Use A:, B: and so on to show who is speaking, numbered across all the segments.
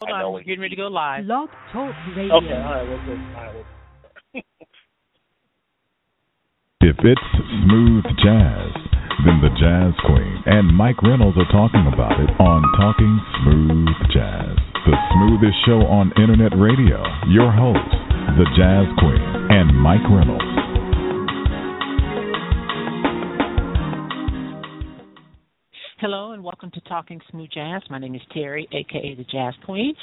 A: Hold
B: I
A: on,
B: know
A: we're getting ready to go live.
C: Log Talk Radio.
D: Okay, all right, we're good. All right, we're
E: If it's smooth jazz, then the Jazz Queen and Mike Reynolds are talking about it on Talking Smooth Jazz, the smoothest show on internet radio. Your hosts, the Jazz Queen and Mike Reynolds.
A: Welcome to Talking Smooth Jazz. My name is Terry, aka the Jazz Queen,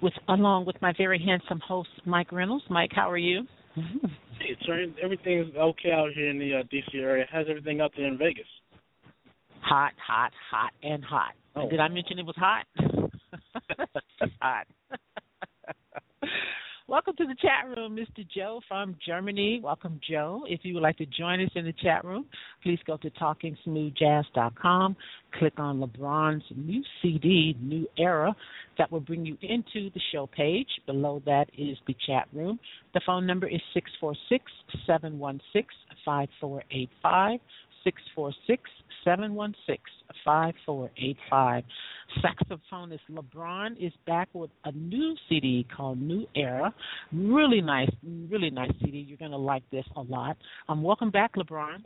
A: with along with my very handsome host Mike Reynolds. Mike, how are you?
D: Hey, Trey, everything's okay out here in the uh, DC area. How's everything out there in Vegas?
A: Hot, hot, hot, and hot.
D: Oh.
A: Did I mention it was hot? hot. Welcome to the chat room, Mr. Joe from Germany. Welcome, Joe. If you would like to join us in the chat room, please go to TalkingSmoothJazz.com. Click on LeBron's new CD, New Era. That will bring you into the show page. Below that is the chat room. The phone number is 646 716 5485. 646 716 5485. Saxophonist LeBron is back with a new CD called New Era. Really nice, really nice CD. You're going to like this a lot. Um, welcome back, LeBron.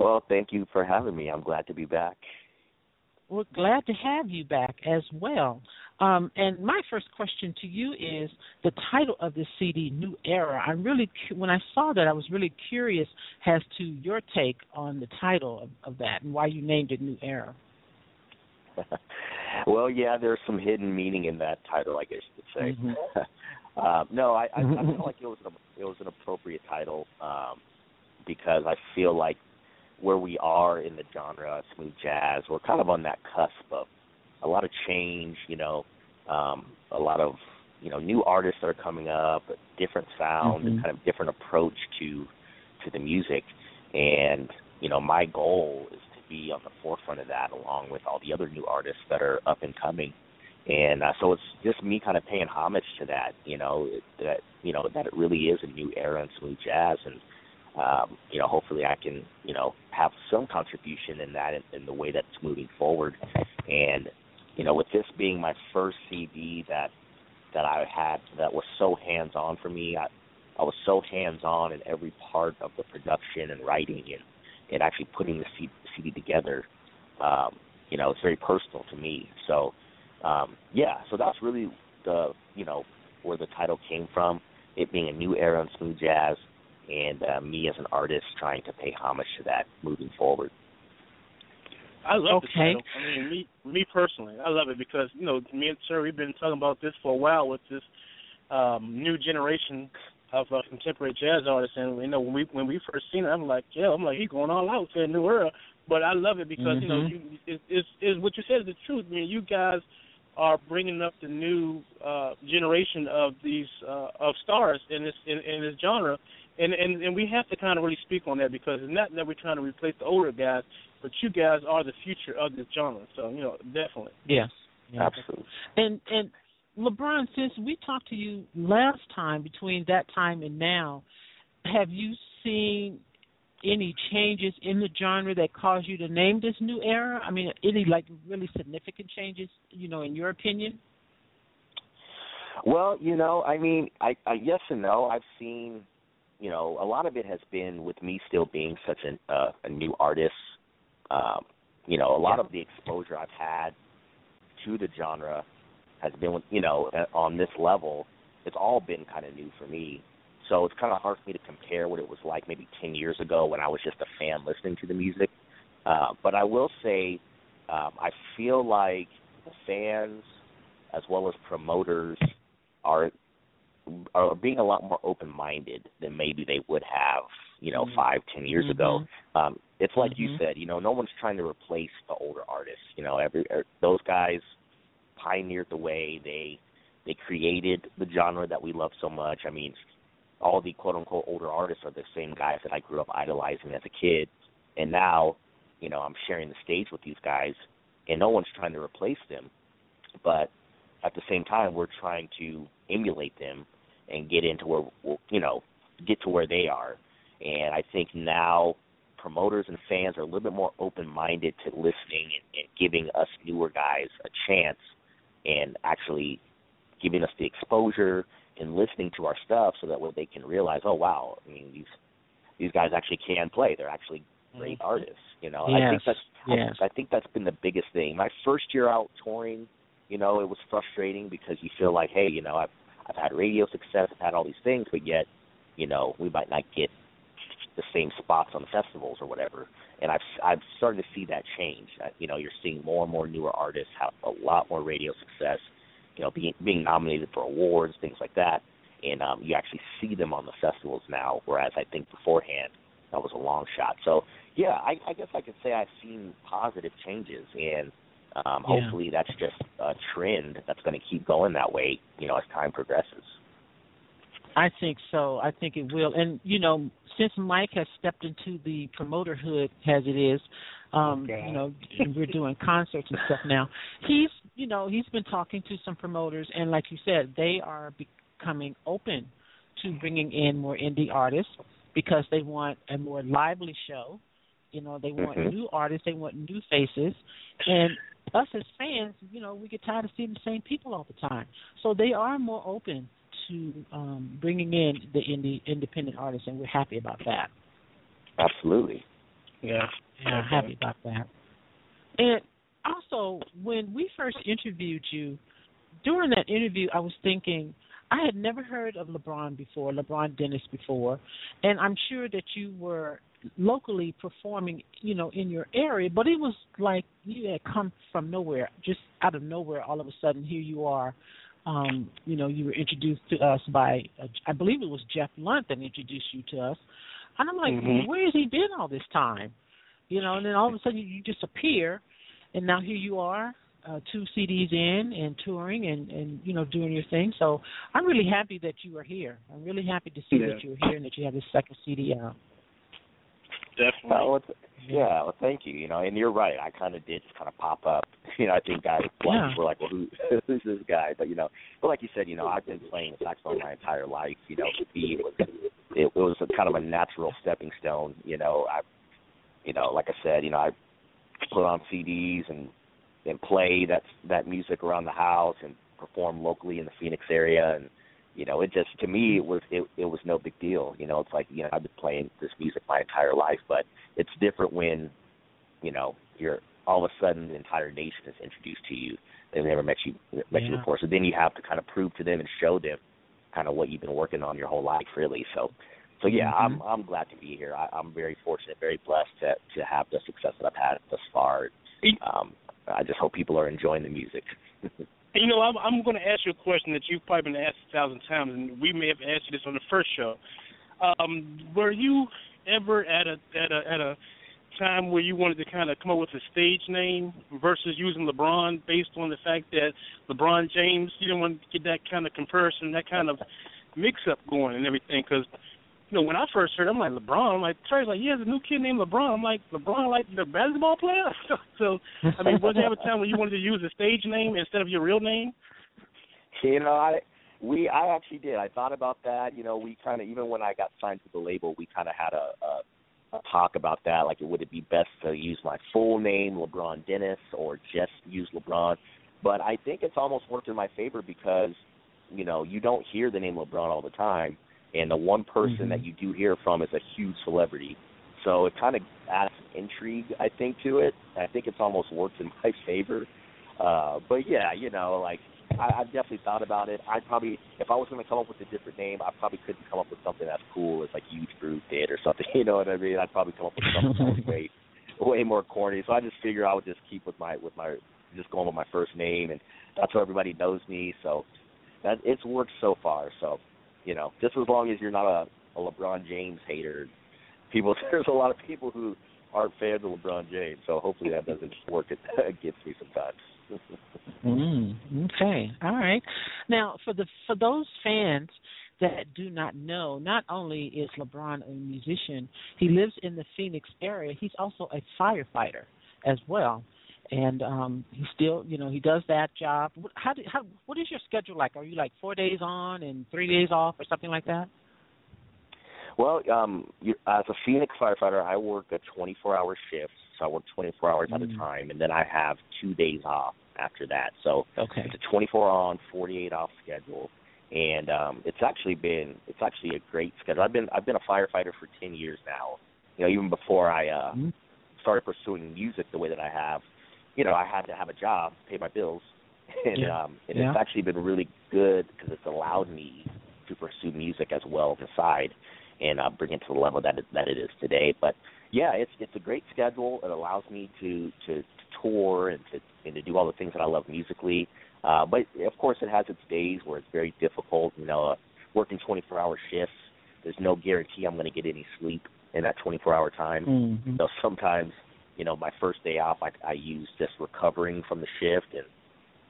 B: Well, thank you for having me. I'm glad to be back.
A: We're glad to have you back as well. Um, and my first question to you is the title of this CD, New Era. I'm really, when I saw that, I was really curious as to your take on the title of, of that and why you named it New Era.
B: well, yeah, there's some hidden meaning in that title, I guess you could say.
A: Mhm.
B: um, no, I, I, I feel like it was an, it was an appropriate title um, because I feel like where we are in the genre, smooth jazz, we're kind of on that cusp of a lot of change. You know, um, a lot of you know new artists that are coming up, a different sound,
A: Mhm.
B: and kind of different approach to to the music. And you know, my goal is to be on the forefront of that, along with all the other new artists that are up and coming. And uh, so it's just me kind of paying homage to that, you know, that you know that it really is a new era in smooth jazz, and um, you know, hopefully I can, you know, have some contribution in that in, in the way that's moving forward. And you know, with this being my first CD that that I had that was so hands on for me, I I was so hands on in every part of the production and writing and and actually putting the CD together. Um, you know, it's very personal to me. So um, yeah, so that's really the you know where the title came from. It being a new era in smooth jazz, and uh, me as an artist trying to pay homage to that moving forward.
D: I love the
A: Okay.
D: title. I mean, me me personally, I love it because you know me and Sir, we've been talking about this for a while with this um, new generation of uh, contemporary jazz artists, and you know when we when we first seen it, I'm like, yeah, I'm like he's going all out for a new era. But I love it because you know you is is is what you said is the truth. I mean, you guys are bringing up the new uh, generation of these uh, of stars in this in, in this genre, and, and and we have to kind of really speak on that because it's not that we're trying to replace the older guys, but you guys are the future of this genre. So you know, definitely.
A: Yes. yes.
B: Absolutely.
A: And and LeBron, since we talked to you last time, between that time and now, have you seen any changes in the genre that caused you to name this new era? I mean, any like really significant changes, you know, in your opinion?
B: Well, you know, I mean, I, I yes and no. I've seen, you know, a lot of it has been with me still being such an, uh, a new artist. Um, you know, a lot
A: Yeah.
B: of the exposure I've had to the genre has been, you know, on this level. It's all been kind of new for me. So it's kind of hard for me to compare what it was like maybe 10 years ago when I was just a fan listening to the music. Uh, but I will say, um, I feel like fans as well as promoters are are being a lot more open minded than maybe they would have, you know,
A: Mhm.
B: five, ten years ago. Um, it's like you
A: Mhm.
B: said, you know, no one's trying to replace the older artists. You know, every er, those guys pioneered the way. They they created the genre that we love so much. I mean, all the quote unquote older artists are the same guys that I grew up idolizing as a kid, and now, you know, I'm sharing the stage with these guys, and no one's trying to replace them, but at the same time, we're trying to emulate them and get into where you know get to where they are. And I think now promoters and fans are a little bit more open minded to listening and, and giving us newer guys a chance and actually giving us the exposure and listening to our stuff so that way they can realize, oh wow, I mean these these guys actually can play. They're actually great
A: Mm-hmm.
B: artists. You know,
A: Yes,
B: I think that's
A: yes.
B: I, I think that's been the biggest thing. My first year out touring, you know, it was frustrating because you feel like, hey, you know, I've I've had radio success, I've had all these things, but yet, you know, we might not get the same spots on the festivals or whatever. And I've I've started to see that change. Uh, you know, you're seeing more and more newer artists have a lot more radio success. You know, being being nominated for awards, things like that, and um, you actually see them on the festivals now. Whereas I think beforehand that was a long shot. So yeah, I, I guess I could say I've seen positive changes, and um,
A: Yeah.
B: hopefully that's just a trend that's going to keep going that way. You know, as time progresses.
A: I think so. I think it will. And you know, since Mike has stepped into the promoterhood as it is, um,
D: Okay.
A: you know, we're doing concerts and stuff now. He's, you know, he's been talking to some promoters, and like you said, they are becoming open to bringing in more indie artists because they want a more lively show. You know, they want
B: Mhm.
A: new artists, they want new faces, and us as fans, you know, we get tired of seeing the same people all the time. So they are more open to um, bringing in the indie independent artists, and we're happy about that.
B: Absolutely.
D: Yeah.
A: Yeah,
D: Okay.
A: happy about that. And also, when we first interviewed you, during that interview, I was thinking I had never heard of LeBron before, LeBron Dennis before, and I'm sure that you were locally performing, you know, in your area, but it was like you had come from nowhere, just out of nowhere. All of a sudden, here you are. Um, you know, you were introduced to us by, uh, I believe it was Jeff Lunt that introduced you to us, and I'm like,
D: Mhm.
A: where has he been all this time? You know, and then all of a sudden you just appear, and now here you are, uh, two CDs in and touring and and you know doing your thing. So I'm really happy that you are here. I'm really happy to see
D: Yeah.
A: that you're here and that you have this second CD out.
D: Definitely.
B: Well, yeah. Well, thank you. You know, and you're right. I kind of did just kind of pop up. You know, I think guys
A: Yeah.
B: were like, well, who, who's this guy? But you know, but like you said, you know, I've been playing saxophone my entire life. You know, to me, it was it, it was a kind of a natural stepping stone. You know, I, you know, like I said, you know, I put on CDs and and play that that music around the house and perform locally in the Phoenix area and you know it just to me it was it it was no big deal. You know it's like you know I've been playing this music my entire life but it's different when you know you're all of a sudden the entire nation is introduced to you. They've never met you met you before. So then you have to kind of prove to them and show them kind of what you've been working on your whole life really. So so yeah I'm I'm glad to be here. I, I'm very fortunate very blessed to to have the success that I've had thus far. Um I just hope people are enjoying the music
D: you know, I'm, I'm going to ask you a question that you've probably been asked a thousand times, and we may have asked you this on the first show. Um, were you ever at a at a at a time where you wanted to kind of come up with a stage name versus using LeBron based on the fact that LeBron James, you didn't want to get that kind of comparison, that kind of mix up going and everything? Because you know, when I first heard, I'm like LeBron. I'm like Trey's like, yeah, there's a new kid named LeBron. I'm like LeBron, like the basketball player. so, I mean, was there ever a time when you wanted to use a stage name instead of your real name?
B: You know, I we I actually did. I thought about that. You know, we kind of even when I got signed to the label, we kind of had a, a a talk about that. Like, would it be best to use my full name, LeBron Dennis, or just use LeBron? But I think it's almost worked in my favor because you know you don't hear the name LeBron all the time, and the one person
A: Mhm.
B: that you do hear from is a huge celebrity. So it kind of adds intrigue, I think, to it. I think it's almost worked in my favor. Uh, but yeah, you know, like I, I've definitely thought about it. I probably, if I was going to come up with a different name, I probably couldn't come up with something as cool as like Euge Groove did or something. You know what I mean? I'd probably come up with something that was way, way more corny. So I just figure I would just keep with my with my just going with my first name, and that's how everybody knows me. So that it's worked so far. So you know, just as long as you're not a, a LeBron James hater, people there's a lot of people who aren't fans of LeBron James. So hopefully that doesn't work against me sometimes.
A: Mm, okay. All right. Now, for the for those fans that do not know, not only is LeBron a musician, he lives in the Phoenix area. He's also a firefighter as well, and um he still, you know, he does that job. What- How do, how what is your schedule like? Are you like four days on and three days off, or something like that?
B: Well, um, you, as a Phoenix firefighter, I work a 24-hour shift, so I work 24 hours at a
A: Mm.
B: time, and then I have two days off. after that. So
A: okay.
B: it's a 24 on, 48 off schedule, and um, it's actually been it's actually a great schedule. I've been I've been a firefighter for 10 years now. You know, even before I uh,
A: mm-hmm.
B: started pursuing music the way that I have, you know, I had to have a job, pay my bills, and
A: yeah.
B: um, and
A: yeah.
B: it's actually been really good because it's allowed me to pursue music as well on the side and uh, bring it to the level that it, that it is today. But yeah, it's it's a great schedule. It allows me to to, to tour and to and to do all the things that I love musically. Uh, but of course, it has its days where it's very difficult. You know, uh, working 24-hour shifts. There's no guarantee I'm going to get any sleep in that 24-hour time.
A: Mm-hmm.
B: So sometimes, you know, my first day off, I, I use just recovering from the shift and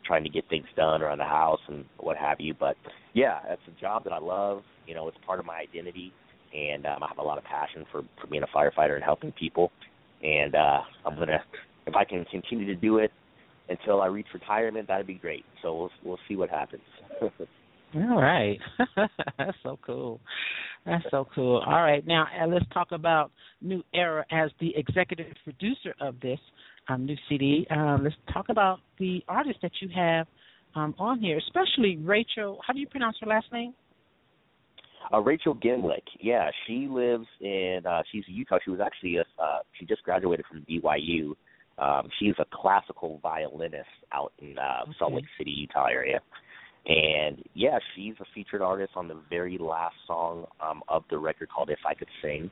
B: trying to get things done around the house and what have you. But yeah, it's a job that I love. You know, it's part of my identity and um, I have a lot of passion for for being a firefighter and helping people. And uh, I'm gonna, if I can continue to do it until I reach retirement, that'd be great. So we'll we'll see what happens.
A: All right, that's so cool. That's so cool. All right, now uh, let's talk about New Era as the executive producer of this um, new CD. Um, let's talk about the artists that you have um, on here, especially Rachael. How do you pronounce her last name?
B: Uh, Rachael Gehmlich, yeah, she lives in uh she's in Utah. She was actually a uh she just graduated from BYU. Um she's a classical violinist out in uh
A: okay.
B: Salt Lake City, Utah area. And yeah, she's a featured artist on the very last song um of the record called If I Could Sing.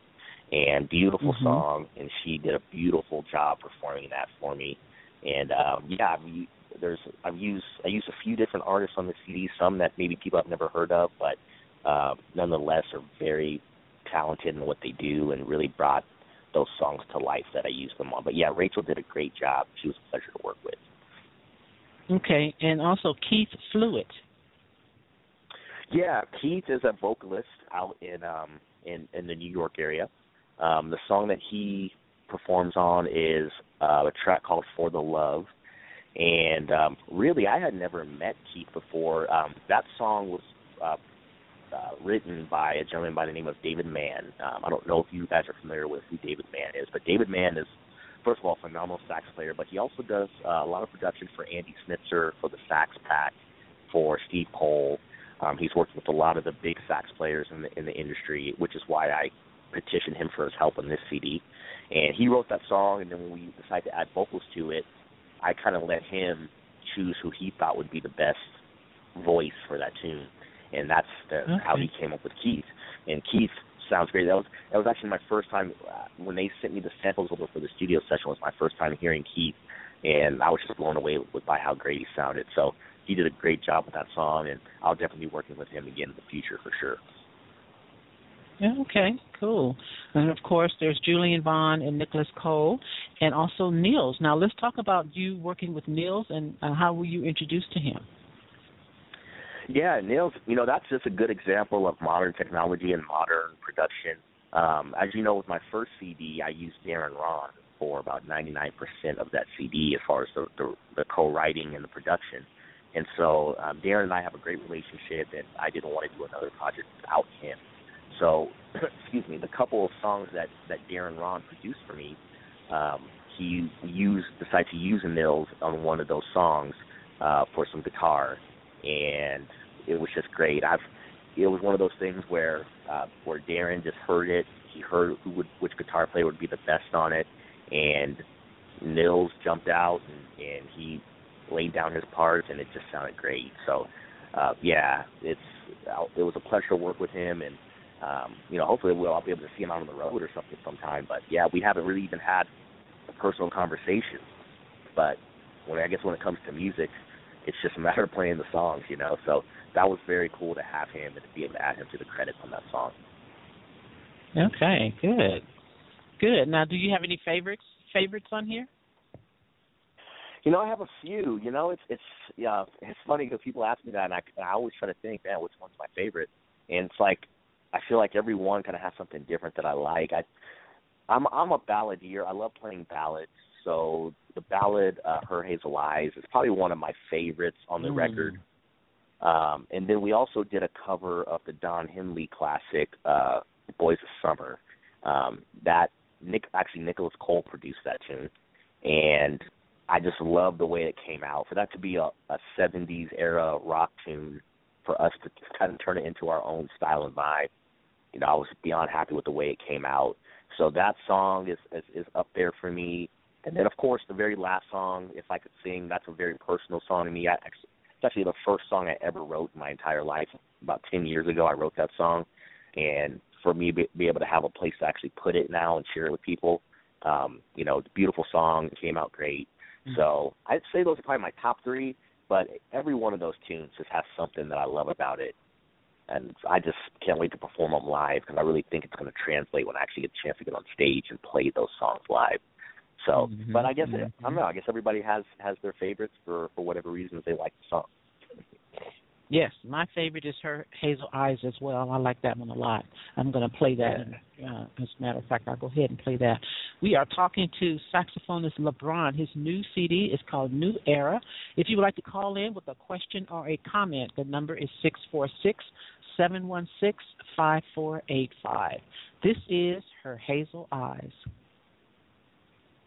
B: And beautiful
A: mm-hmm.
B: song and she did a beautiful job performing that for me. And um yeah, I mean, there's I've used I used a few different artists on the CD, some that maybe people have never heard of, but uh, nonetheless are very talented in what they do and really brought those songs to life that I used them on. But yeah, Rachael did a great job. She was a pleasure to work with.
A: Okay, and also Keith Fluitt.
B: Yeah, Keith is a vocalist out in um in in the New York area. Um the song that he performs on is uh, a track called For the Love. And um really I had never met Keith before. Um that song was uh uh, written by a gentleman by the name of David Mann. Um, I don't know if you guys are familiar with who David Mann is, but David Mann is, first of all, phenomenal sax player, but he also does uh, a lot of production for Andy Snitzer, for the Sax Pack, for Steve Cole. Um, he's worked with a lot of the big sax players in the in the industry, which is why I petitioned him for his help on this CD. And he wrote that song, and then when we decided to add vocals to it, I kind of let him choose who he thought would be the best voice for that tune and that's the,
A: okay.
B: how he came up with Keith. And Keith sounds great. That was that was actually my first time uh, when they sent me the samples over for the studio session. Was my first time hearing Keith, and I was just blown away with, by how great he sounded. So he did a great job with that song, and I'll definitely be working with him again in the future for sure.
A: Yeah, okay, cool. And of course, there's Julian Vaughn and Nicholas Cole, and also Nils. Now, let's talk about you working with Nils and uh, how were you introduced to him?
B: Yeah, Nils, you know, that's just a good example of modern technology and modern production. Um, as you know, with my first CD, I used Darren Rahn for about 99% of that CD as far as the, the, the co-writing and the production. And so um, Darren and I have a great relationship, and I didn't want to do another project without him. So, excuse me, the couple of songs that that Darren Rahn produced for me, um, he used decided to use Nils on one of those songs uh, for some guitar, and it was just great. I've it was one of those things where uh, where Darren just heard it. He heard who would which guitar player would be the best on it, and Nils jumped out and, and he laid down his parts, and it just sounded great. So, uh, yeah, it's it was a pleasure to work with him, and um, you know, hopefully we'll all be able to see him out on the road or something sometime. But yeah, we haven't really even had a personal conversation. But when I guess when it comes to music, it's just a matter of playing the songs, you know. So that was very cool to have him and to be able to add him to the credits on that song.
A: Okay, good, good. Now, do you have any favorites favorites on here?
B: You know, I have a few. You know, it's it's yeah, it's funny because people ask me that, and I I always try to think, man, which one's my favorite? And it's like I feel like every one kind of has something different that I like. I I'm I'm a balladeer. I love playing ballads. So the ballad uh, "Her Hazel Eyes" is probably one of my favorites on the
A: mm.
B: record. Um, and then we also did a cover of the Don Henley classic uh, "Boys of Summer." Um, that Nick actually Nicholas Cole produced that tune, and I just love the way it came out. For that to be a, a 70s era rock tune, for us to kind of turn it into our own style and vibe, you know, I was beyond happy with the way it came out. So that song is is, is up there for me. And then, of course, the very last song, if I could sing, that's a very personal song to me. I, it's actually the first song I ever wrote in my entire life. About 10 years ago, I wrote that song. And for me to be, be able to have a place to actually put it now and share it with people, um, you know, it's a beautiful song. It came out great. Mm-hmm. So I'd say those are probably my top three, but every one of those tunes just has something that I love about it. And I just can't wait to perform them live because I really think it's going to translate when I actually get a chance to get on stage and play those songs live. So, mm-hmm. but I guess mm-hmm. I don't know. I guess everybody has has their favorites for for whatever reasons they like the song.
A: Yes, my favorite is her Hazel Eyes as well. I like that one a lot. I'm going to play that. Yeah. uh, as a matter of fact, I'll go ahead and play that. We are talking to saxophonist LeBron. His new CD is called New Era. If you would like to call in with a question or a comment, the number is six four six seven one six five four eight five. This is her Hazel Eyes.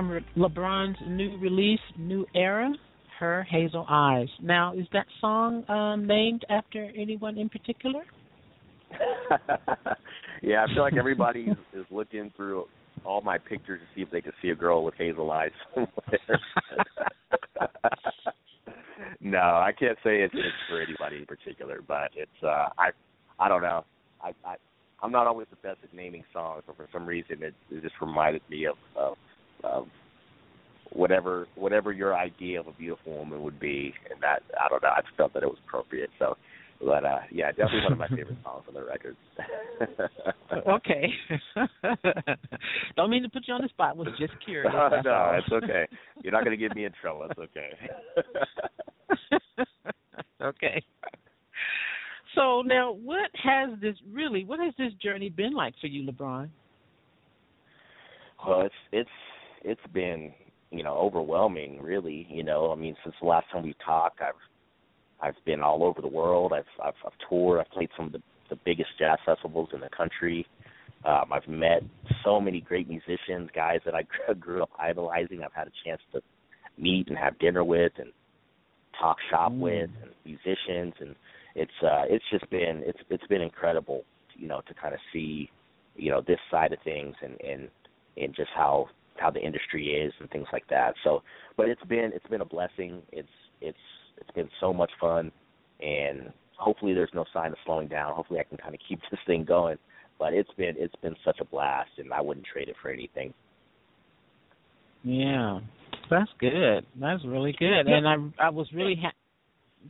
A: From LeBron's new release, New Era, Her Hazel Eyes. Now, is that song um, named after anyone in particular?
B: yeah, I feel like everybody is, looking through all my pictures to see if they can see a girl with hazel eyes no, I can't say it's, it's for anybody in particular, but it's uh I I don't know. I I I'm not always the best at naming songs, but for some reason it, it just reminded me of, of of whatever whatever your idea of a beautiful woman would be, and that I don't know. I just felt that it was appropriate. So, but uh yeah, definitely one of my favorite songs on the record.
A: okay. don't mean to put you on the spot. Was just curious.
B: no, no, it's okay. You're not going to get me in trouble. It's okay.
A: okay. So now, what has this really? What has this journey been like for you, LeBron?
B: Well, it's it's it's been you know overwhelming, really. You know, I mean, since the last time we talked, I've I've been all over the world. I've I've, I've toured. I've played some of the the biggest jazz festivals in the country. Um, I've met so many great musicians, guys that I grew up idolizing. I've had a chance to meet and have dinner with and talk shop mm. with and musicians and it's uh it's just been it's it's been incredible you know to kind of see you know this side of things and and and just how how the industry is and things like that. So but it's been it's been a blessing. It's it's it's been so much fun. And hopefully there's no sign of slowing down. Hopefully i can kind of keep this thing going. But it's been it's been such a blast and i wouldn't trade it for anything.
A: Yeah. That's good. That's really good. And i i was really ha-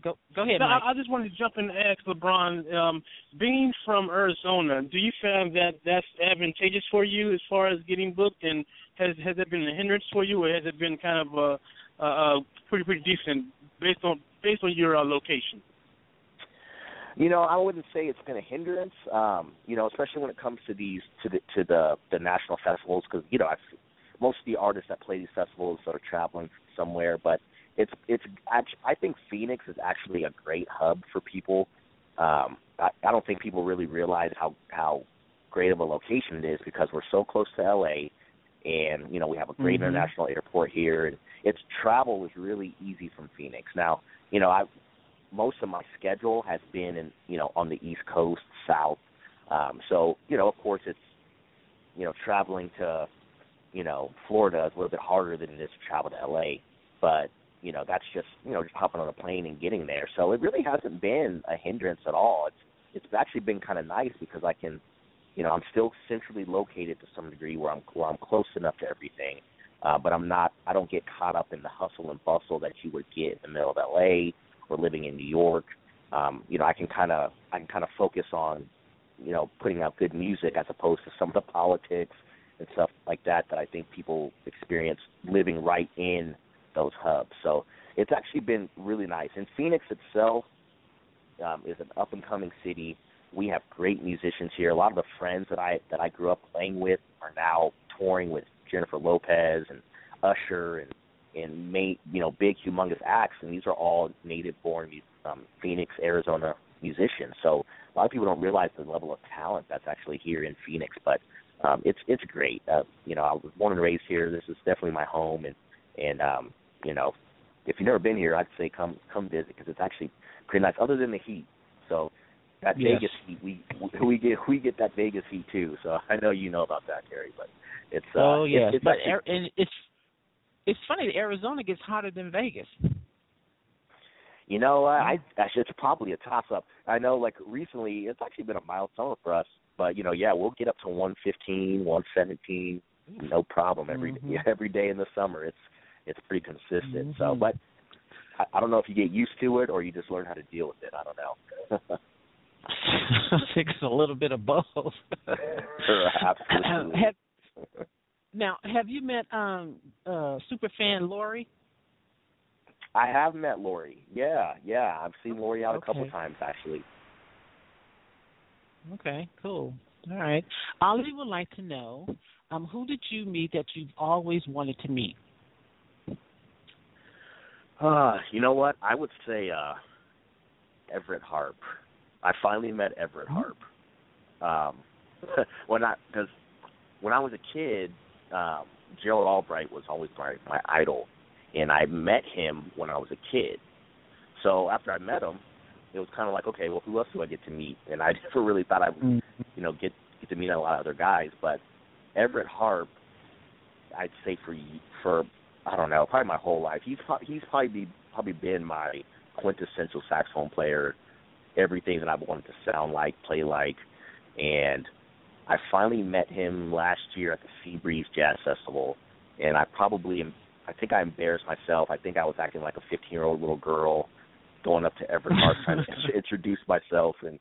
A: Go go ahead.
D: No,
A: Mike.
D: I, I just wanted to jump in and ask LeBron. Um, being from Arizona, do you find that that's advantageous for you as far as getting booked, and has has that been a hindrance for you, or has it been kind of a, a, a pretty pretty decent based on based on your uh, location?
B: You know, I wouldn't say it's been a hindrance. Um, you know, especially when it comes to these to the to the the national festivals, because you know, I've, most of the artists that play these festivals are traveling somewhere, but it's it's I think Phoenix is actually a great hub for people. Um, I, I don't think people really realize how how great of a location it is because we're so close to LA, and you know we have a great mm-hmm. international airport here, and its travel is really easy from Phoenix. Now, you know I most of my schedule has been in you know on the East Coast, South. Um, so you know, of course, it's you know traveling to you know Florida is a little bit harder than it is to travel to LA. But you know that's just you know just hopping on a plane and getting there. So it really hasn't been a hindrance at all. It's it's actually been kind of nice because I can, you know, I'm still centrally located to some degree where I'm where I'm close enough to everything, uh, but I'm not. I don't get caught up in the hustle and bustle that you would get in the middle of LA or living in New York. Um, you know, I can kind of I can kind of focus on, you know, putting out good music as opposed to some of the politics and stuff like that that I think people experience living right in those hubs. So it's actually been really nice. And Phoenix itself um, is an up and coming city. We have great musicians here. A lot of the friends that I that I grew up playing with are now touring with Jennifer Lopez and Usher and and made you know big humongous acts. And these are all native born um, Phoenix, Arizona musicians. So a lot of people don't realize the level of talent that's actually here in Phoenix. But um, it's it's great. Uh, you know, I was born and raised here. This is definitely my home, and and um, you know, if you've never been here, I'd say come come visit because it's actually pretty nice. Other than the heat, so that yes. Vegas heat, we we get we get that Vegas heat too. So I know you know about that, Gary, but it's uh,
A: oh yeah,
B: it's, it's
A: but
B: actually,
A: and it's it's funny that Arizona gets hotter than Vegas.
B: You know, uh, I actually it's probably a toss up. I know, like recently, it's actually been a mild summer for us, but you know, yeah, we'll get up to one fifteen, one seventeen, no problem every
A: mm-hmm.
B: every day in the summer. It's it's pretty consistent.
A: Mm-hmm.
B: So, but I, I don't know if you get used to it or you just learn how to deal with it. I don't know.
A: I think it's a little bit of both.
B: Absolutely.
A: have, now, have you met um uh super fan Lori?
B: I have met Lori. Yeah, yeah. I've seen Lori out
A: okay.
B: a couple times actually.
A: Okay, cool. All right. Ollie would like to know, um, who did you meet that you've always wanted to meet?
B: Uh, you know what? I would say uh Everett Harp. I finally met Everett
A: mm-hmm.
B: Harp. Um when I cuz when I was a kid, um Gerald Albright was always my my idol, and I met him when I was a kid. So after I met him, it was kind of like, okay, well, who else do I get to meet? And I never really thought I would, mm-hmm. you know, get get to meet a lot of other guys. But Everett Harp, I'd say for for I don't know, probably my whole life. He's he's probably be, probably been my quintessential saxophone player. Everything that I've wanted to sound like, play like, and I finally met him last year at the Sea Breeze Jazz Festival, and I probably am. I think I embarrassed myself. I think I was acting like a 15 year old little girl, going up to Everett Harp trying to introduce myself, and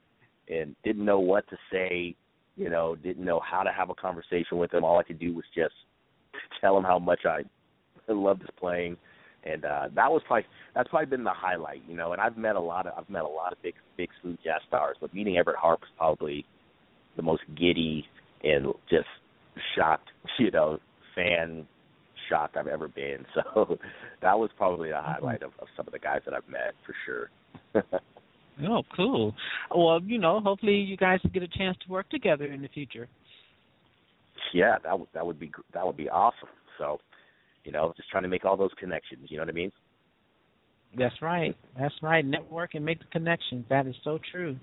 B: and didn't know what to say. You know, didn't know how to have a conversation with him. All I could do was just tell him how much I loved his playing, and uh, that was probably that's probably been the highlight. You know, and I've met a lot of I've met a lot of big big smooth jazz stars, but meeting Everett Harp was probably the most giddy and just shocked, you know, fan shocked I've ever been. So that was probably the highlight of, of some of the guys that I've met for sure.
A: oh, cool. Well, you know, hopefully you guys get a chance to work together in the future.
B: Yeah, that would that would be that would be awesome. So, you know, just trying to make all those connections. You know what I mean?
A: That's right. That's right. Network and make the connections. That is so true.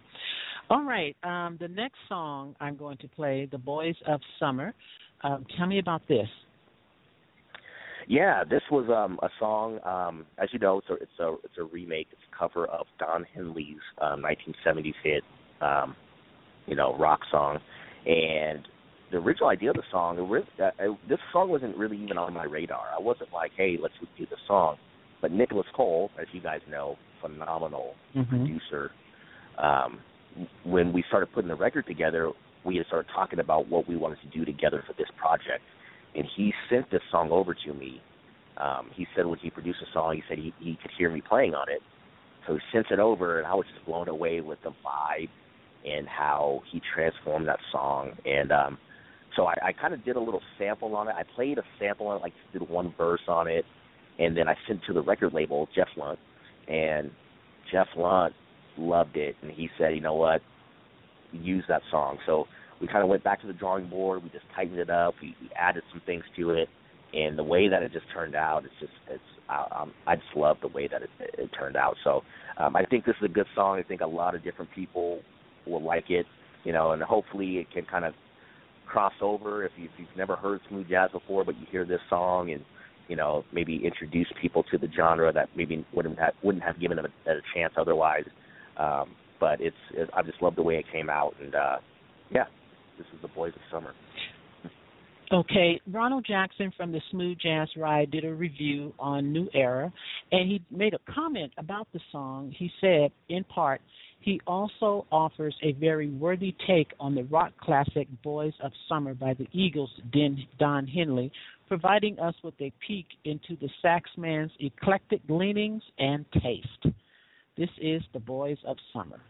A: All right. Um, the next song I'm going to play, "The Boys of Summer." Um, tell me about this.
B: Yeah, this was um, a song. Um, as you know, it's a it's a it's a remake. It's a cover of Don Henley's um, 1970s hit, um, you know, rock song. And the original idea of the song, uh, uh, this song wasn't really even on my radar. I wasn't like, hey, let's do the song. But Nicholas Cole, as you guys know, phenomenal mm-hmm. producer. Um, when we started putting the record together, we had started talking about what we wanted to do together for this project. And he sent this song over to me. Um, he said when he produced the song, he said he, he could hear me playing on it. So he sent it over, and I was just blown away with the vibe and how he transformed that song. And um, so I, I kind of did a little sample on it. I played a sample on it, like did one verse on it, and then I sent it to the record label, Jeff Lunt, and Jeff Lunt loved it, and he said, you know what, use that song. So we kind of went back to the drawing board. We just tightened it up. We, we added some things to it, and the way that it just turned out, it's just it's I, um, I just love the way that it, it turned out. So um, I think this is a good song. I think a lot of different people will like it, you know, and hopefully it can kind of cross over if, you, if you've never heard smooth jazz before, but you hear this song and you know maybe introduce people to the genre that maybe wouldn't have wouldn't have given them a, a chance otherwise. Um, but it's it, I just love the way it came out, and uh, yeah, this is the Boys of Summer.
A: Okay, Ronald Jackson from the Smooth Jazz Ride did a review on New Era, and he made a comment about the song. He said, in part, he also offers a very worthy take on the rock classic Boys of Summer by the Eagles' Don Henley, providing us with a peek into the saxman's eclectic leanings and taste. This is The Boys of Summer.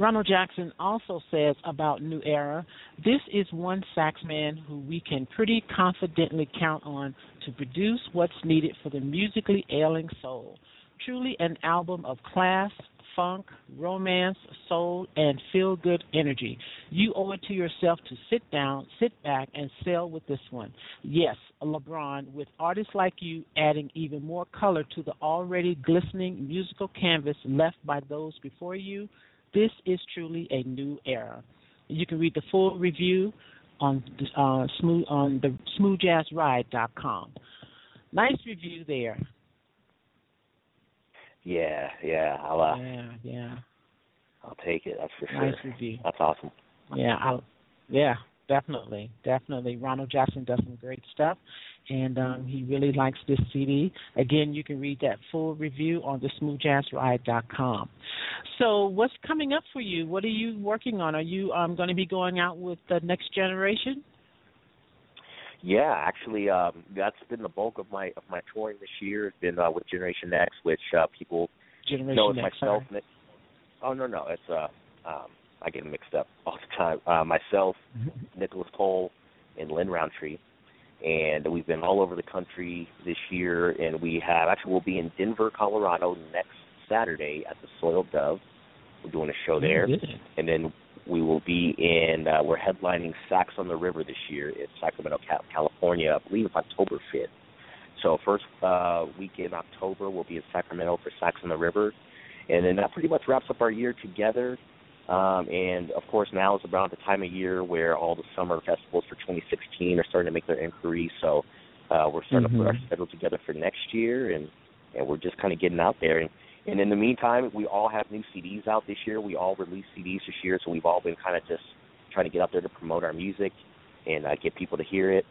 A: Ronald Jackson also says about New Era, this is one saxman who we can pretty confidently count on to produce what's needed for the musically ailing soul. Truly an album of class, funk, romance, soul, and feel good energy. You owe it to yourself to sit down, sit back, and sail with this one. Yes, LeBron, with artists like you adding even more color to the already glistening musical canvas left by those before you, this is truly a new era. You can read the full review on uh, smooth on the smoothjazzride.com. Nice review there.
B: Yeah, yeah, I'll uh,
A: yeah, yeah.
B: I'll take it. That's for sure.
A: Nice review.
B: That's awesome.
A: Yeah, I'll, yeah, definitely, definitely. Ronald Jackson does some great stuff, and um, he really likes this CD. Again, you can read that full review on the smoothjazzride.com. So, what's coming up for you? What are you working on? Are you um, going to be going out with the next generation?
B: Yeah, actually, um, that's been the bulk of my of my touring this year. It's been uh, with Generation X, which uh, people
A: Generation
B: know as
A: X,
B: myself.
A: sorry.
B: Oh no, no, it's uh, um, I get mixed up all the time. Uh, myself, Nicholas Cole, and Lin Rountree, and we've been all over the country this year. And we have actually we'll be in Denver, Colorado next Saturday at the Soiled Dove. We're doing a show there,
A: Good.
B: and then we will be in. Uh, we're headlining Sax on the River this year in Sacramento, Cal- California. I believe it's October fifth. So first uh, week in October, we'll be in Sacramento for Sax on the River, and then that pretty much wraps up our year together. Um, and of course, now is about the time of year where all the summer festivals for 2016 are starting to make their inquiries. So uh, we're starting to put our
A: Mhm.
B: schedule together for next year, and and we're just kind of getting out there. And and in the meantime, we all have new CDs out this year. We all released CDs this year, so we've all been kind of just trying to get out there to promote our music and uh, get people to hear it.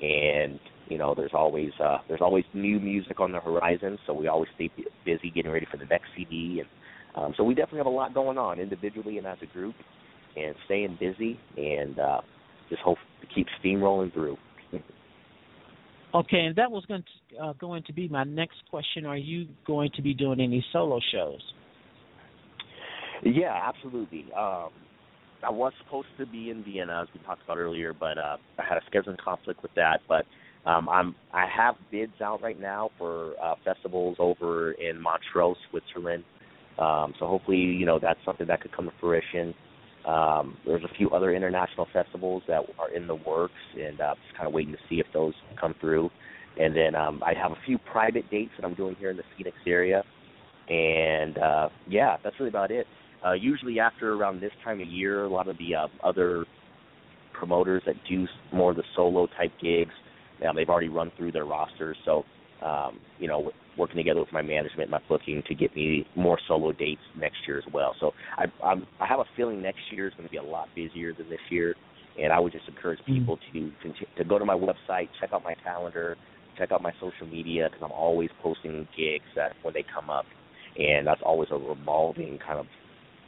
B: And you know, there's always uh, there's always new music on the horizon, so we always stay bu- busy getting ready for the next CD. And um, so we definitely have a lot going on individually and as a group, and staying busy and uh, just hope to keep steamrolling through.
A: Okay, and that was going to, uh, going to be my next question. Are you going to be doing any solo shows?
B: Yeah, absolutely. Um, I was supposed to be in Vienna, as we talked about earlier, but uh, I had a scheduling conflict with that. But um, I'm I have bids out right now for uh, festivals over in Montreux, Switzerland. Um, so hopefully, you know, that's something that could come to fruition. Um, there's a few other international festivals that are in the works, and uh, just kind of waiting to see if those come through. And then um, I have a few private dates that I'm doing here in the Phoenix area, and uh, yeah, that's really about it. Uh, usually after around this time of year, a lot of the uh, other promoters that do more of the solo type gigs, um, they've already run through their rosters. So, um, you know, working together with my management, my booking to get me more solo dates next year as well. So I, I'm, I have a feeling next year is going to be a lot busier than this year, and I would just encourage mm-hmm. people to to go to my website, check out my calendar, check out my social media because I'm always posting gigs that when they come up, and that's always a revolving kind of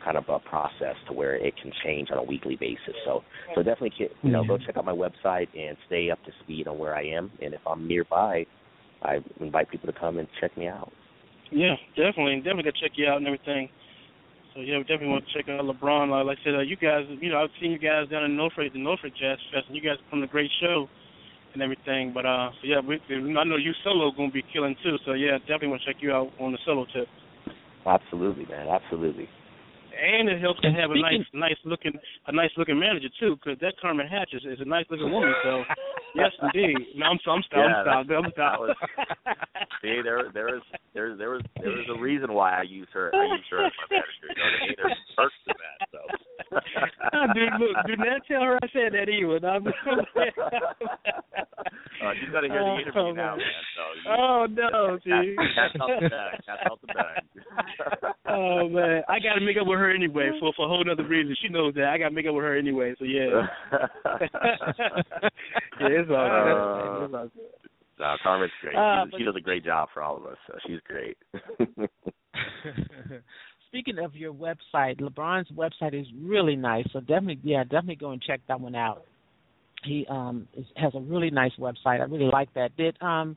B: kind of a process to where it can change on a weekly basis. So so definitely you know go check out my website and stay up to speed on where I am. And if I'm nearby, I invite people to come and check me out.
D: Yeah, definitely, definitely gonna check you out and everything. So yeah, we definitely want to check out LeBron. Like, like I said, uh, you guys, you know, I've seen you guys down in Norfolk, the Norfolk Jazz Fest, and you guys put on a great show and everything. But uh, so yeah, we, I know you solo gonna be killing too. So yeah, definitely want to check you out on the solo tip.
B: Absolutely, man. Absolutely
D: and it helps to have a nice, nice looking, a nice looking manager too, because that Carmen Hatch is, is a nice looking woman. So, yes, indeed. No, I'm, I'm, yeah, I'm, I'm, I'm,
B: was, See, there, there was, there, there was, there was a reason why I use her. I use her as my manager. You know what I mean? There's perks to that. So.
D: oh, dude, look, do not tell her I said that either. I'm,
B: uh, you got to hear the oh, interview oh, now, man. So you,
D: oh no, dude.
B: Catch out the bag. Catch out the bag.
D: oh man, I got to make up with her anyway for for a whole other reason. She knows that I got to make up with her anyway. So yeah. yeah, it's all good. Uh, it's all good.
B: No, Carmen's great. Uh, she does a great job for all of us. So she's great.
A: Speaking of your website, LeBron's website is really nice. So definitely, yeah, definitely go and check that one out. He um is, has a really nice website. I really like that. Did um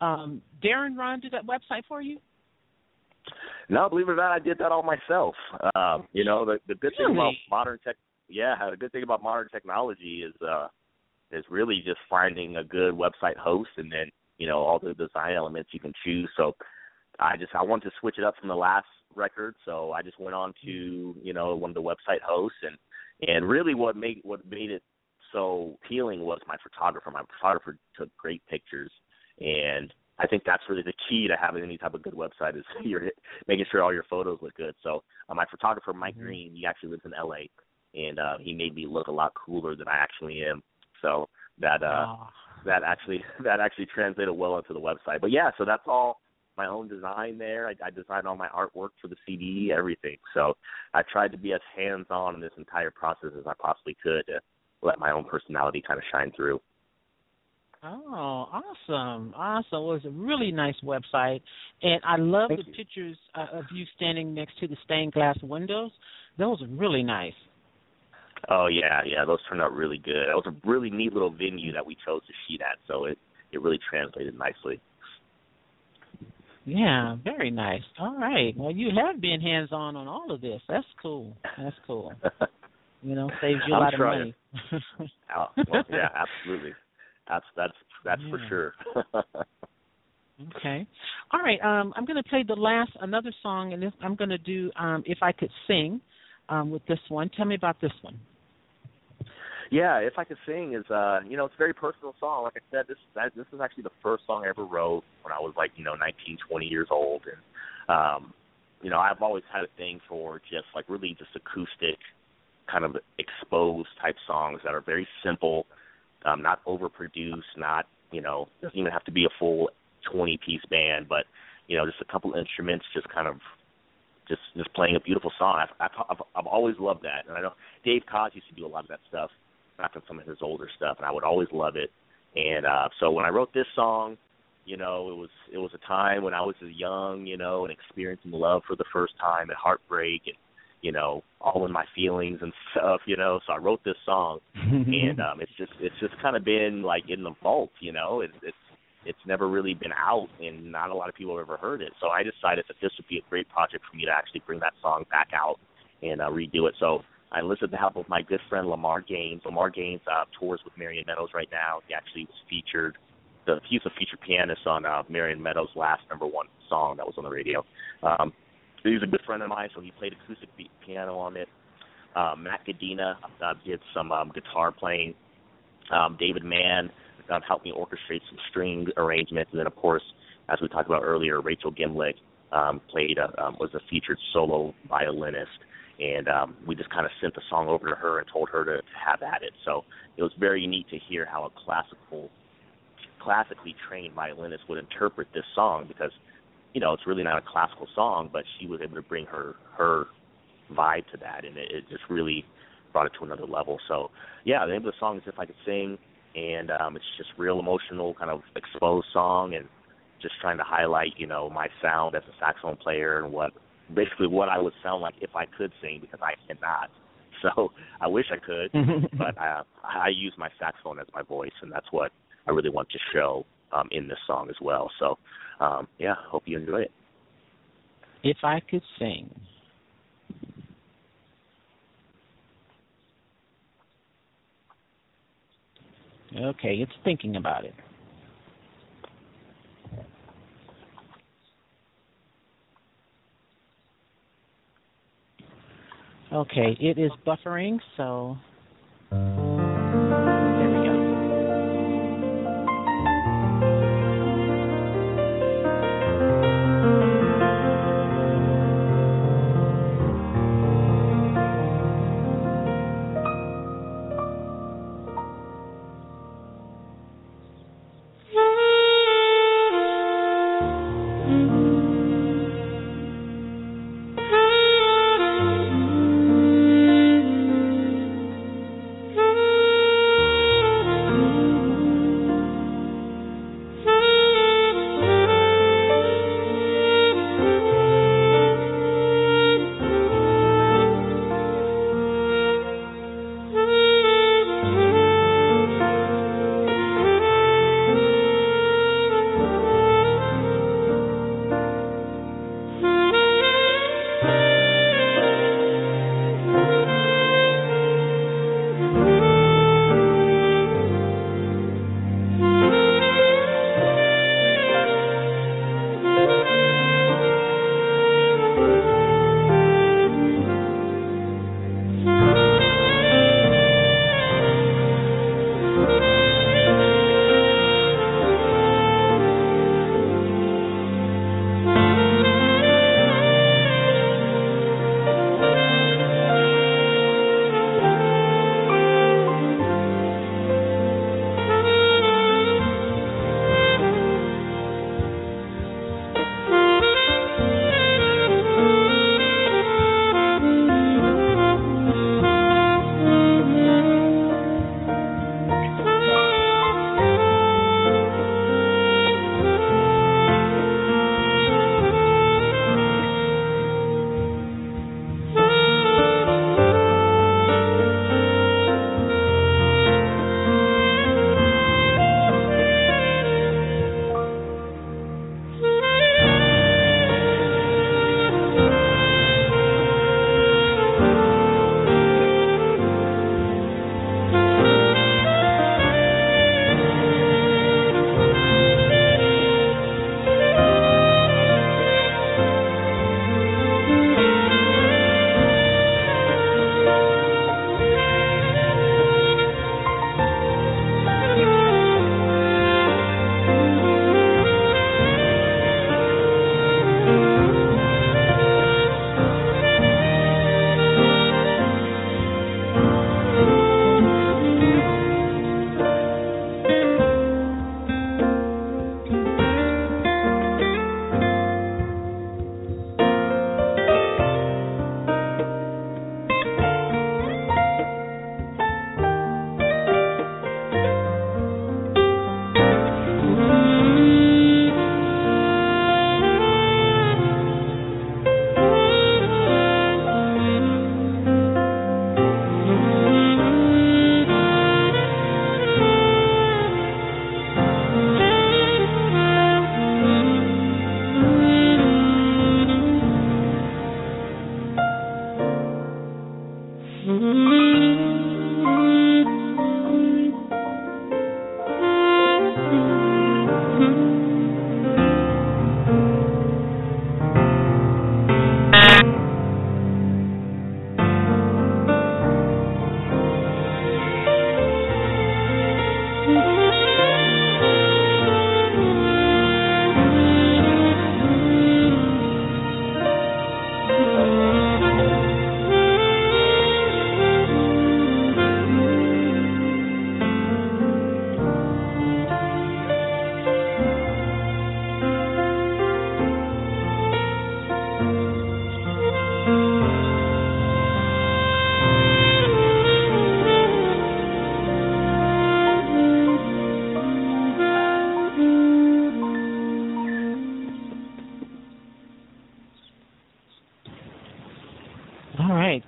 A: um Darren Rahn do that website for you?
B: No, believe it or not, I did that all myself. Um, you know, the the good
A: really?
B: thing about modern tech, yeah, the good thing about modern technology is uh is really just finding a good website host, and then you know all the design elements you can choose. So I just I wanted to switch it up from the last record, so I just went on to you know one of the website hosts, and and really what made what made it so appealing was my photographer. My photographer took great pictures, and I think that's really the key to having any type of good website is you're making sure all your photos look good. So uh, my photographer Mike mm-hmm. Green, he actually lives in LA, and uh, he made me look a lot cooler than I actually am. So that uh, oh. that actually that actually translated well into the website. But yeah, so that's all my own design there. I, I designed all my artwork for the CD, everything. So I tried to be as hands on in this entire process as I possibly could to let my own personality kind of shine through.
A: Oh, awesome! Awesome. Well, it's a really nice website, and I love
B: Thank
A: the
B: you.
A: pictures uh, of you standing next to the stained glass windows. Those are really nice.
B: Oh yeah, yeah, those turned out really good. That was a really neat little venue that we chose to shoot at, so it it really translated nicely.
A: Yeah, very nice. All right. Well, you have been hands on on all of this. That's cool. That's cool. you know, saves you a lot
B: of
A: money.
B: oh, well, yeah, absolutely. That's that's that's yeah. for sure.
A: okay. All right. Um, I'm going to play the last another song, and this, I'm going to do um, "If I Could Sing" um, with this one. Tell me about this one.
B: Yeah, if I could sing is uh you know it's a very personal song. Like I said, this that, this is actually the first song I ever wrote when I was like you know 19, 20 years old, and um you know I've always had a thing for just like really just acoustic kind of exposed type songs that are very simple, um, not overproduced, not you know doesn't even have to be a full 20 piece band, but you know just a couple instruments just kind of just just playing a beautiful song. I've, I've I've I've always loved that, and I know Dave Koz used to do a lot of that stuff back on some of his older stuff, and I would always love it. And uh, so when I wrote this song, you know, it was it was a time when I was young, you know, and experiencing love for the first time and heartbreak and you know all in my feelings and stuff, you know. So I wrote this song, and um, it's just it's just kind of been like in the vault, you know. It's it's it's never really been out, and not a lot of people have ever heard it. So I decided that this would be a great project for me to actually bring that song back out and uh, redo it. So I enlisted the help of my good friend Lamar Gaines. Lamar Gaines uh, tours with Marion Meadows right now. He actually was featured. The he's a featured pianist on uh, Marion Meadows' last number one song that was on the radio. Um, he's a good friend of mine, so he played acoustic piano on it. Um, Matt Gadina uh, did some um, guitar playing. Um, David Mann um, helped me orchestrate some string arrangements, and then of course, as we talked about earlier, Rachael Gehmlich um, played a, um, was a featured solo violinist and um, we just kind of sent the song over to her and told her to, to have at it. So it was very neat to hear how a classical, classically trained violinist would interpret this song because, you know, it's really not a classical song, but she was able to bring her her vibe to that, and it, it just really brought it to another level. So yeah, the name of the song is "If I Could Sing." and um, it's just real emotional, kind of exposed song, and just trying to highlight, you know, my sound as a saxophone player and what basically what I would sound like if I could sing because I cannot. So I wish I could, but uh, I use my saxophone as my voice, and that's what I really want to show um, in this song as well. So um, yeah, hope you enjoy it.
A: If I could sing. Okay, it's thinking about it. Okay, it is buffering, so.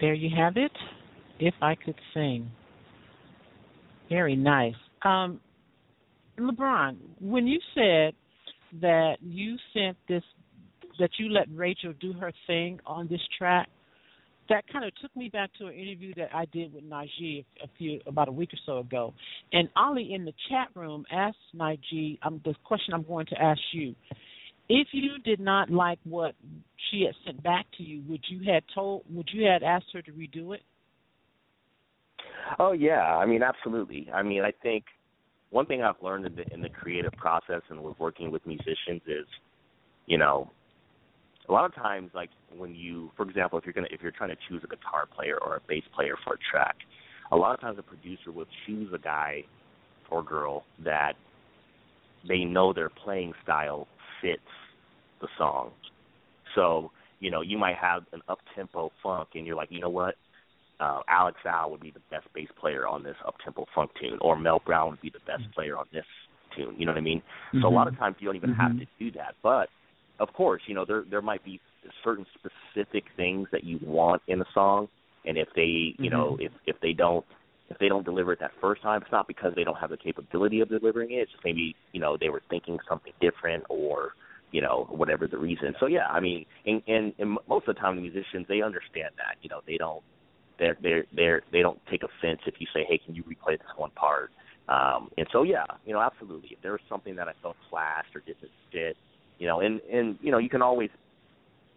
A: There you have it. If I could sing. Very nice. Um, LeBron, when you said that you sent this, that you let Rachael do her thing on this track, that kind of took me back to an interview that I did with Najee a few about a week or so ago. And Ali in the chat room asked Najee um, the question I'm going to ask you. If you did not like what she had sent back to you, would you had told would you had asked her to redo it?
B: Oh yeah, I mean absolutely. I mean I think one thing I've learned in the in the creative process and with working with musicians is, you know, a lot of times like when you for example if you're gonna if you're trying to choose a guitar player or a bass player for a track a lot of times a producer will choose a guy or girl that they know their playing style fits the song so you know you might have an up tempo funk and you're like you know what uh, Alex Al would be the best bass player on this up tempo funk tune, or Mel Brown would be the best player on this tune. You know what I mean? Mm-hmm. So a lot of times you don't even mm-hmm. have to do that. But of course, you know there there might be certain specific things that you want in a song, and if they you mm-hmm. know if if they don't if they don't deliver it that first time, it's not because they don't have the capability of delivering it. It's just maybe you know they were thinking something different or you know whatever the reason. So yeah, I mean, and and, and most of the time the musicians they understand that you know they don't they're they're they're they don't take offense if you say hey can you replay this one part. Um, and so yeah, you know absolutely if there was something that I felt clashed or didn't fit you know, and and you know you can always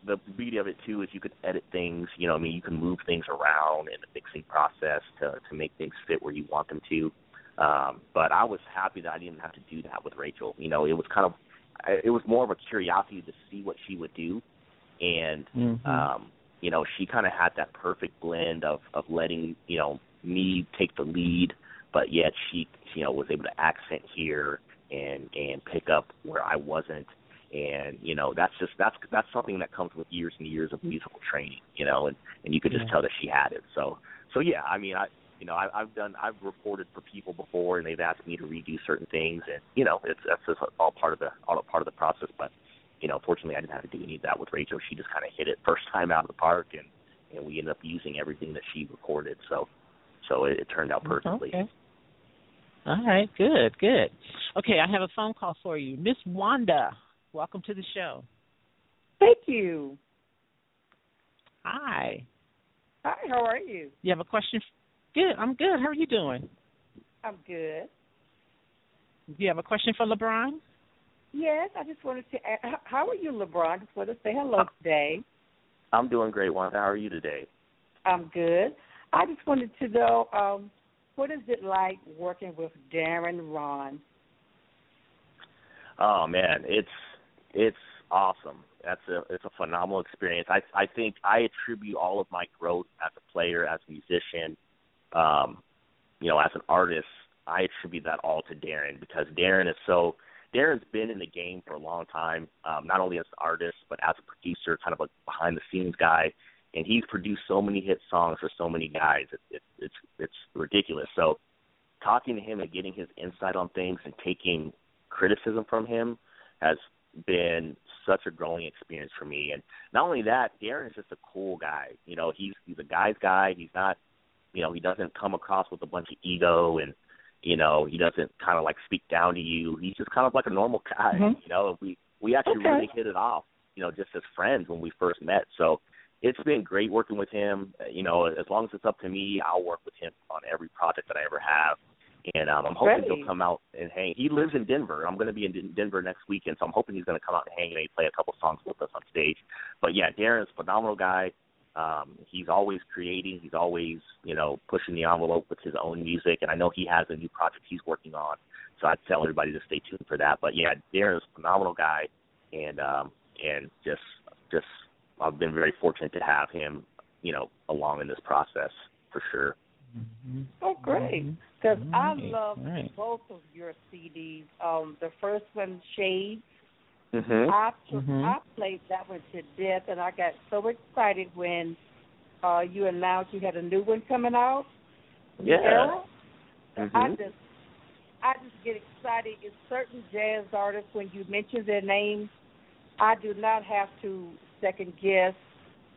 B: the beauty of it too is you could edit things. You know, I mean, you can move things around in the mixing process to to make things fit where you want them to. Um, but I was happy that I didn't have to do that with Rachael. You know, it was kind of it was more of a curiosity to see what she would do, and mm-hmm. um, you know, she kind of had that perfect blend of of letting you know me take the lead, but yet she you know was able to accent here and and pick up where I wasn't and you know that's just that's that's something that comes with years and years of musical training you know and and you could just yeah. tell that she had it. So so yeah i mean i you know I, i've done i've reported for people before and they've asked me to redo certain things and you know it's that's just all part of the all part of the process. But you know fortunately i didn't have to do any of that with rachael. She just kind of hit it first time out of the park and and we ended up using everything that she recorded. So so it, it turned out perfectly.
A: Okay. all right. Good good. Okay i have a phone call for you. Miss wanda Welcome to the show.
C: Thank you.
A: Hi.
C: Hi, how are you?
A: You have a question? Good. I'm good. How are you doing?
C: I'm good.
A: Do you have a question for LeBron?
C: Yes, I just wanted to ask, how are you, LeBron? I Just wanted to say hello today.
B: I'm doing great, Wanda. How are you today?
C: I'm good. I just wanted to know um, what is it like working with Darren Rahn?
B: Oh man, it's it's awesome. That's a it's a phenomenal experience. I I think I attribute all of my growth as a player, as a musician, um, you know, as an artist. I attribute that all to Darren because Darren is so. Darren's been in the game for a long time, um, not only as an artist but as a producer, kind of a behind the scenes guy, and he's produced so many hit songs for so many guys. It, it, it's it's ridiculous. So, talking to him and getting his insight on things and taking criticism from him has been such a growing experience for me. And not only that, Darren is just a cool guy. You know, he's he's a guy's guy. He's not, you know, he doesn't come across with a bunch of ego and, you know, he doesn't kind of like speak down to you. He's just kind of like a normal guy. Mm-hmm. You know, we we actually okay. really hit it off. You know, just as friends when we first met. So it's been great working with him. You know, as long as it's up to me, I'll work with him on every project that I ever have and um, I'm hoping he'll come out and hang. He lives in Denver. I'm going to be in Denver next weekend, so I'm hoping he's going to come out and hang and maybe play a couple songs with us on stage. But yeah, Darren's a phenomenal guy. Um, he's always creating. He's always, you know, pushing the envelope with his own music. And I know he has a new project he's working on. So I'd tell everybody to stay tuned for that. But yeah, Darren's a phenomenal guy, and um, and just just I've been very fortunate to have him, you know, along in this process for sure.
C: Mm-hmm. Oh, great! Because mm-hmm. I love right. both of your CDs. Um, the first one, Shades.
B: Mm-hmm.
C: I mm-hmm. I played that one to death, and I got so excited when uh, you announced you had a new one coming out.
B: Yeah.
C: Mm-hmm. I just I just get excited. It's certain jazz artists when you mention their name, I do not have to second guess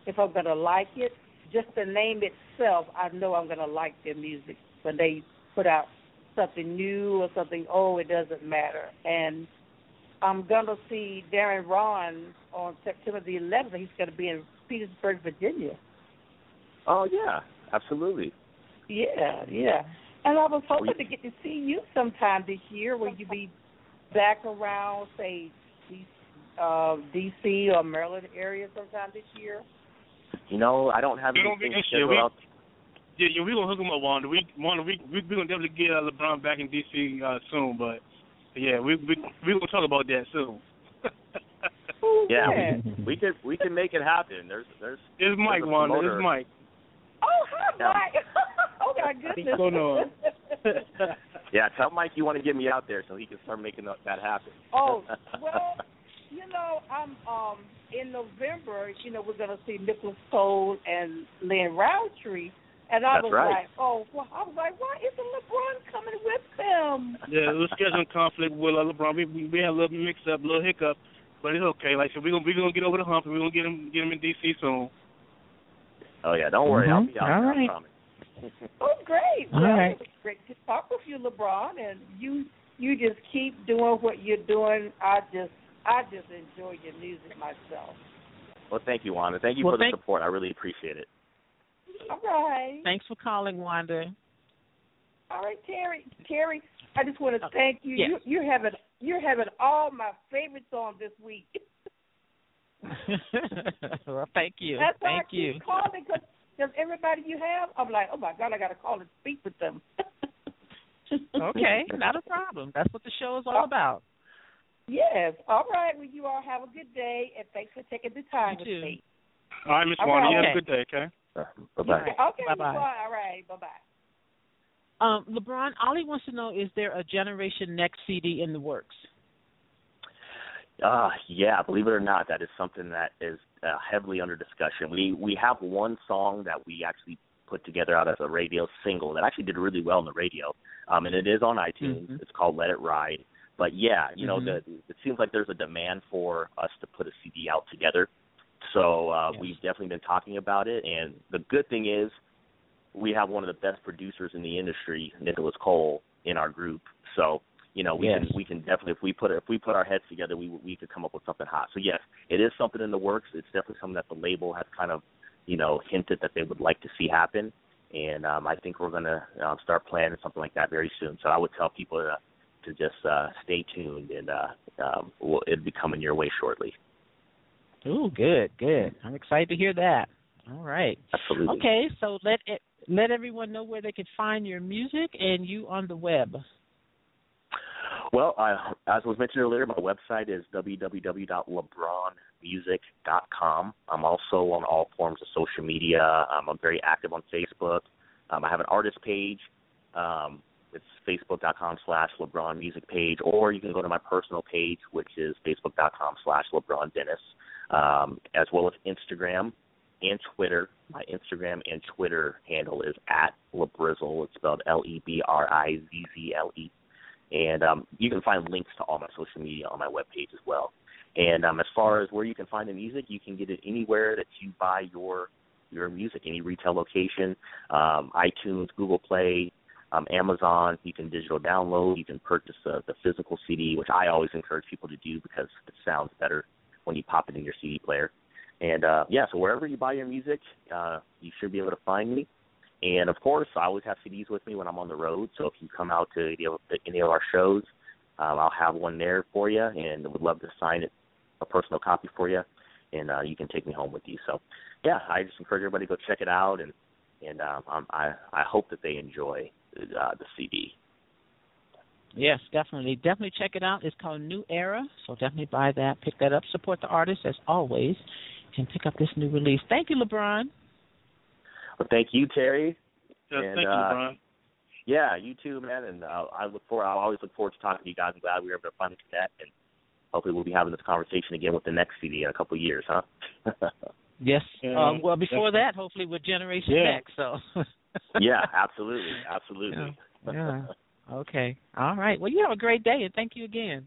C: if I'm gonna like it just the name itself, I know I'm gonna like their music when they put out something new or something old. It doesn't matter. And I'm gonna see Darren Rahn on September the 11th. He's gonna be in Petersburg, Virginia.
B: Oh yeah, absolutely.
C: Yeah, yeah. And I was hoping to get to see you sometime this year. Will you be back around, say, uh, D.C. or Maryland area sometime this year?
B: You know, I don't have
D: We don't
B: anything
D: think
B: scheduled
D: we-
B: out.
D: Yeah, yeah, we're gonna hook him up, Wanda. We Wanda, we we we gonna definitely get uh, LeBron back in DC uh, soon, but yeah, we we we gonna talk about that soon.
C: Oh,
B: Yeah, we, we could we can make it happen. There's there's
D: it's Mike,
B: There's a
D: Wanda. It's Mike.
C: Oh, hi,
B: Yeah.
C: Mike. oh my goodness.
D: going on?
B: yeah. Tell Mike you want to get me out there so he can start making that that happen.
C: Oh, well, you know, I'm um in November, you know, we're gonna see Nicholas Cole and Lin Rountree. And I
B: That's
C: was
B: right.
C: like, oh, well, I was like, why isn't LeBron coming with them?
D: Yeah, a little scheduling conflict with uh, LeBron. We we we had a little mix up, a little hiccup, but it's okay. Like so we're gonna we're gonna get over the hump and we're gonna get him get him in DC soon.
B: Oh yeah, don't worry, I'll
A: Mhm.
B: be out
A: All
B: there.
A: right.
B: I promise.
C: Oh, great.
A: All
C: well,
A: right.
C: it great to talk with you, LeBron, and you you just keep doing what you're doing. I just I just enjoy your music myself.
B: Well, thank you, Wanda. Thank you
A: Well,
B: for the support. I really appreciate it.
C: All right.
A: Thanks for calling, Wanda.
C: All right, Terry. Terry, I just want to
A: Uh,
C: thank you.
A: yes.
C: You you're having you're having all my favorites on this week.
A: well, thank you.
C: That's why
A: thank
C: I
A: you.
C: keep calling because everybody you have, I'm like, oh my god, I got to call and speak with them.
A: okay, not a problem. That's what the show is all about.
C: Yes. All right. Well, you all have a good day, and thanks for taking the time
A: You
C: with
A: too.
C: me.
D: All right, Miss
C: All
D: Wanda,
C: right.
D: you have a good day, okay?
B: bye bye.
C: Okay.
A: Bye-bye.
C: All right. Bye bye.
A: Um, LeBron, Ollie wants to know: Is there a Generation Next CD in the works?
B: Uh, yeah, believe it or not, that is something that is uh, heavily under discussion. We we have one song that we actually put together out as a radio single that actually did really well on the radio, um, and it is on iTunes.
A: Mhm.
B: It's called "Let It Ride." But yeah, you know,
A: Mhm.
B: the, it seems like there's a demand for us to put a CD out together. So uh,
A: Yes.
B: we've definitely been talking about it, and the good thing is we have one of the best producers in the industry, Nicholas Cole, in our group. So you know we
A: Yes.
B: can we can definitely if we put if we put our heads together we we could come up with something hot. So yes, it is something in the works. It's definitely something that the label has kind of you know hinted that they would like to see happen, and um, I think we're gonna um, start planning something like that very soon. So I would tell people to to just uh, stay tuned and uh, um, we'll, it'll be coming your way shortly.
A: Ooh, good, good. I'm excited to hear that. All right.
B: Absolutely.
A: Okay, so let it, let everyone know where they can find your music and you on the web.
B: Well, uh, as was mentioned earlier, my website is www.lebronmusic.com. I'm also on all forms of social media. Um, I'm very active on Facebook. Um, I have an artist page. Um, it's facebook.com slash LeBron Music page, or you can go to my personal page, which is facebook.com slash LeBron Dennis, um, as well as Instagram and Twitter. My Instagram and Twitter handle is at Lebrizzle. It's spelled L E B R I Z Z L E and um, you can find links to all my social media on my webpage as well. And um, as far as where you can find the music, you can get it anywhere that you buy your your music, any retail location, um, iTunes, Google Play, um, Amazon. You can digital download. You can purchase the, the physical CD, which I always encourage people to do because it sounds better when you pop it in your CD player. And uh, yeah, so wherever you buy your music, uh, you should be able to find me. And of course, I always have CDs with me when I'm on the road. So if you come out to any of, any of our shows, um, I'll have one there for you, and would love to sign it, a personal copy for you, and uh, you can take me home with you. So, yeah, I just encourage everybody to go check it out, and and um, I I hope that they enjoy uh, the CD.
A: Yes, definitely. Definitely check it out. It's called New Era, so definitely buy that, pick that up, support the artist as always, and pick up this new release. Thank you, LeBron.
B: Well, thank you, Terry.
D: Yeah,
B: And,
D: thank you,
B: uh,
D: LeBron.
B: Yeah, you too, man. And uh, I look forward. I always look forward to talking to you guys. I'm glad we were able to finally connect, and hopefully we'll be having this conversation again with the next CD in a couple of years, huh?
A: Yes.
D: Yeah,
A: um, well, before that, hopefully with Generation
D: Yeah.
A: Next. So.
B: yeah, absolutely, absolutely.
A: yeah. Okay. All right. Well, you have a great day, and thank you again.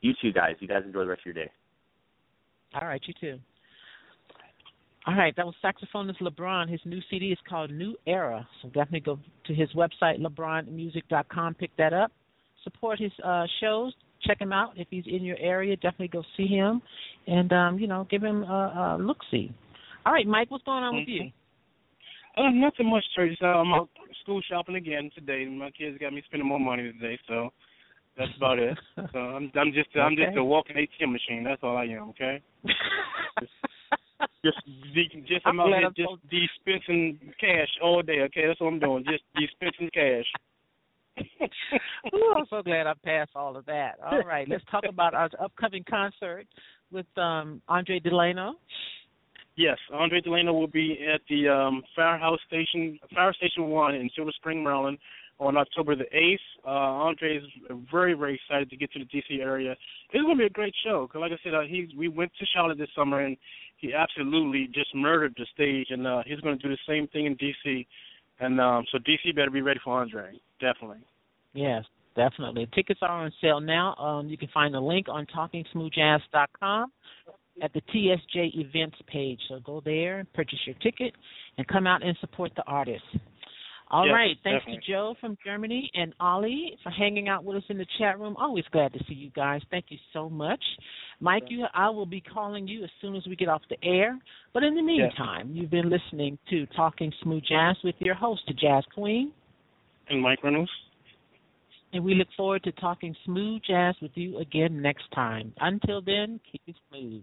B: You too, guys. You guys enjoy the rest of your day.
A: All right. You too. All right, that was saxophonist LeBron. His new CD is called New Era. So definitely go to his website, LeBronMusic.com, pick that up. Support his uh, shows. Check him out if he's in your area. Definitely go see him, and um, you know, give him a, a look see. All right, Mike, what's going on mm-hmm. with you?
D: Uh, nothing much, Tracy. Uh, I'm out school shopping again today. My kids got me spending more money today, so that's about it. So I'm I'm just I'm okay. just a walking ATM machine. That's all I am. Okay. just just I'm, I'm out here just dispensing cash all day. Okay, that's what I'm doing. Just dispensing cash.
A: Ooh, I'm so glad I passed all of that. All right, let's talk about our upcoming concert with um Andre Delano.
D: Yes, Andre Delano will be at the um, Firehouse Station, Fire Station One in Silver Spring, Maryland, on October the eighth. Uh, Andre is very, very excited to get to the DC area. It's going to be a great show because, like I said, uh, he we went to Charlotte this summer and he absolutely just murdered the stage, and uh, he's going to do the same thing in DC. And um, so DC better be ready for Andre, definitely.
A: Yes, definitely. Tickets are on sale now. Um, you can find the link on TalkingSmoothJazz.com at the TSJ events page. So go there, purchase your ticket, and come out and support the artist. All
D: yes,
A: right. Thanks
D: definitely.
A: to Joe from Germany and Ollie for hanging out with us in the chat room. Always glad to see you guys. Thank you so much. Mike, you, I will be calling you as soon as we get off the air. But in the meantime, you've been listening to Talking Smooth Jazz with your host, the Jazz Queen.
D: And Mike Reynolds.
A: And we look forward to talking smooth jazz with you again next time. Until then, keep it smooth.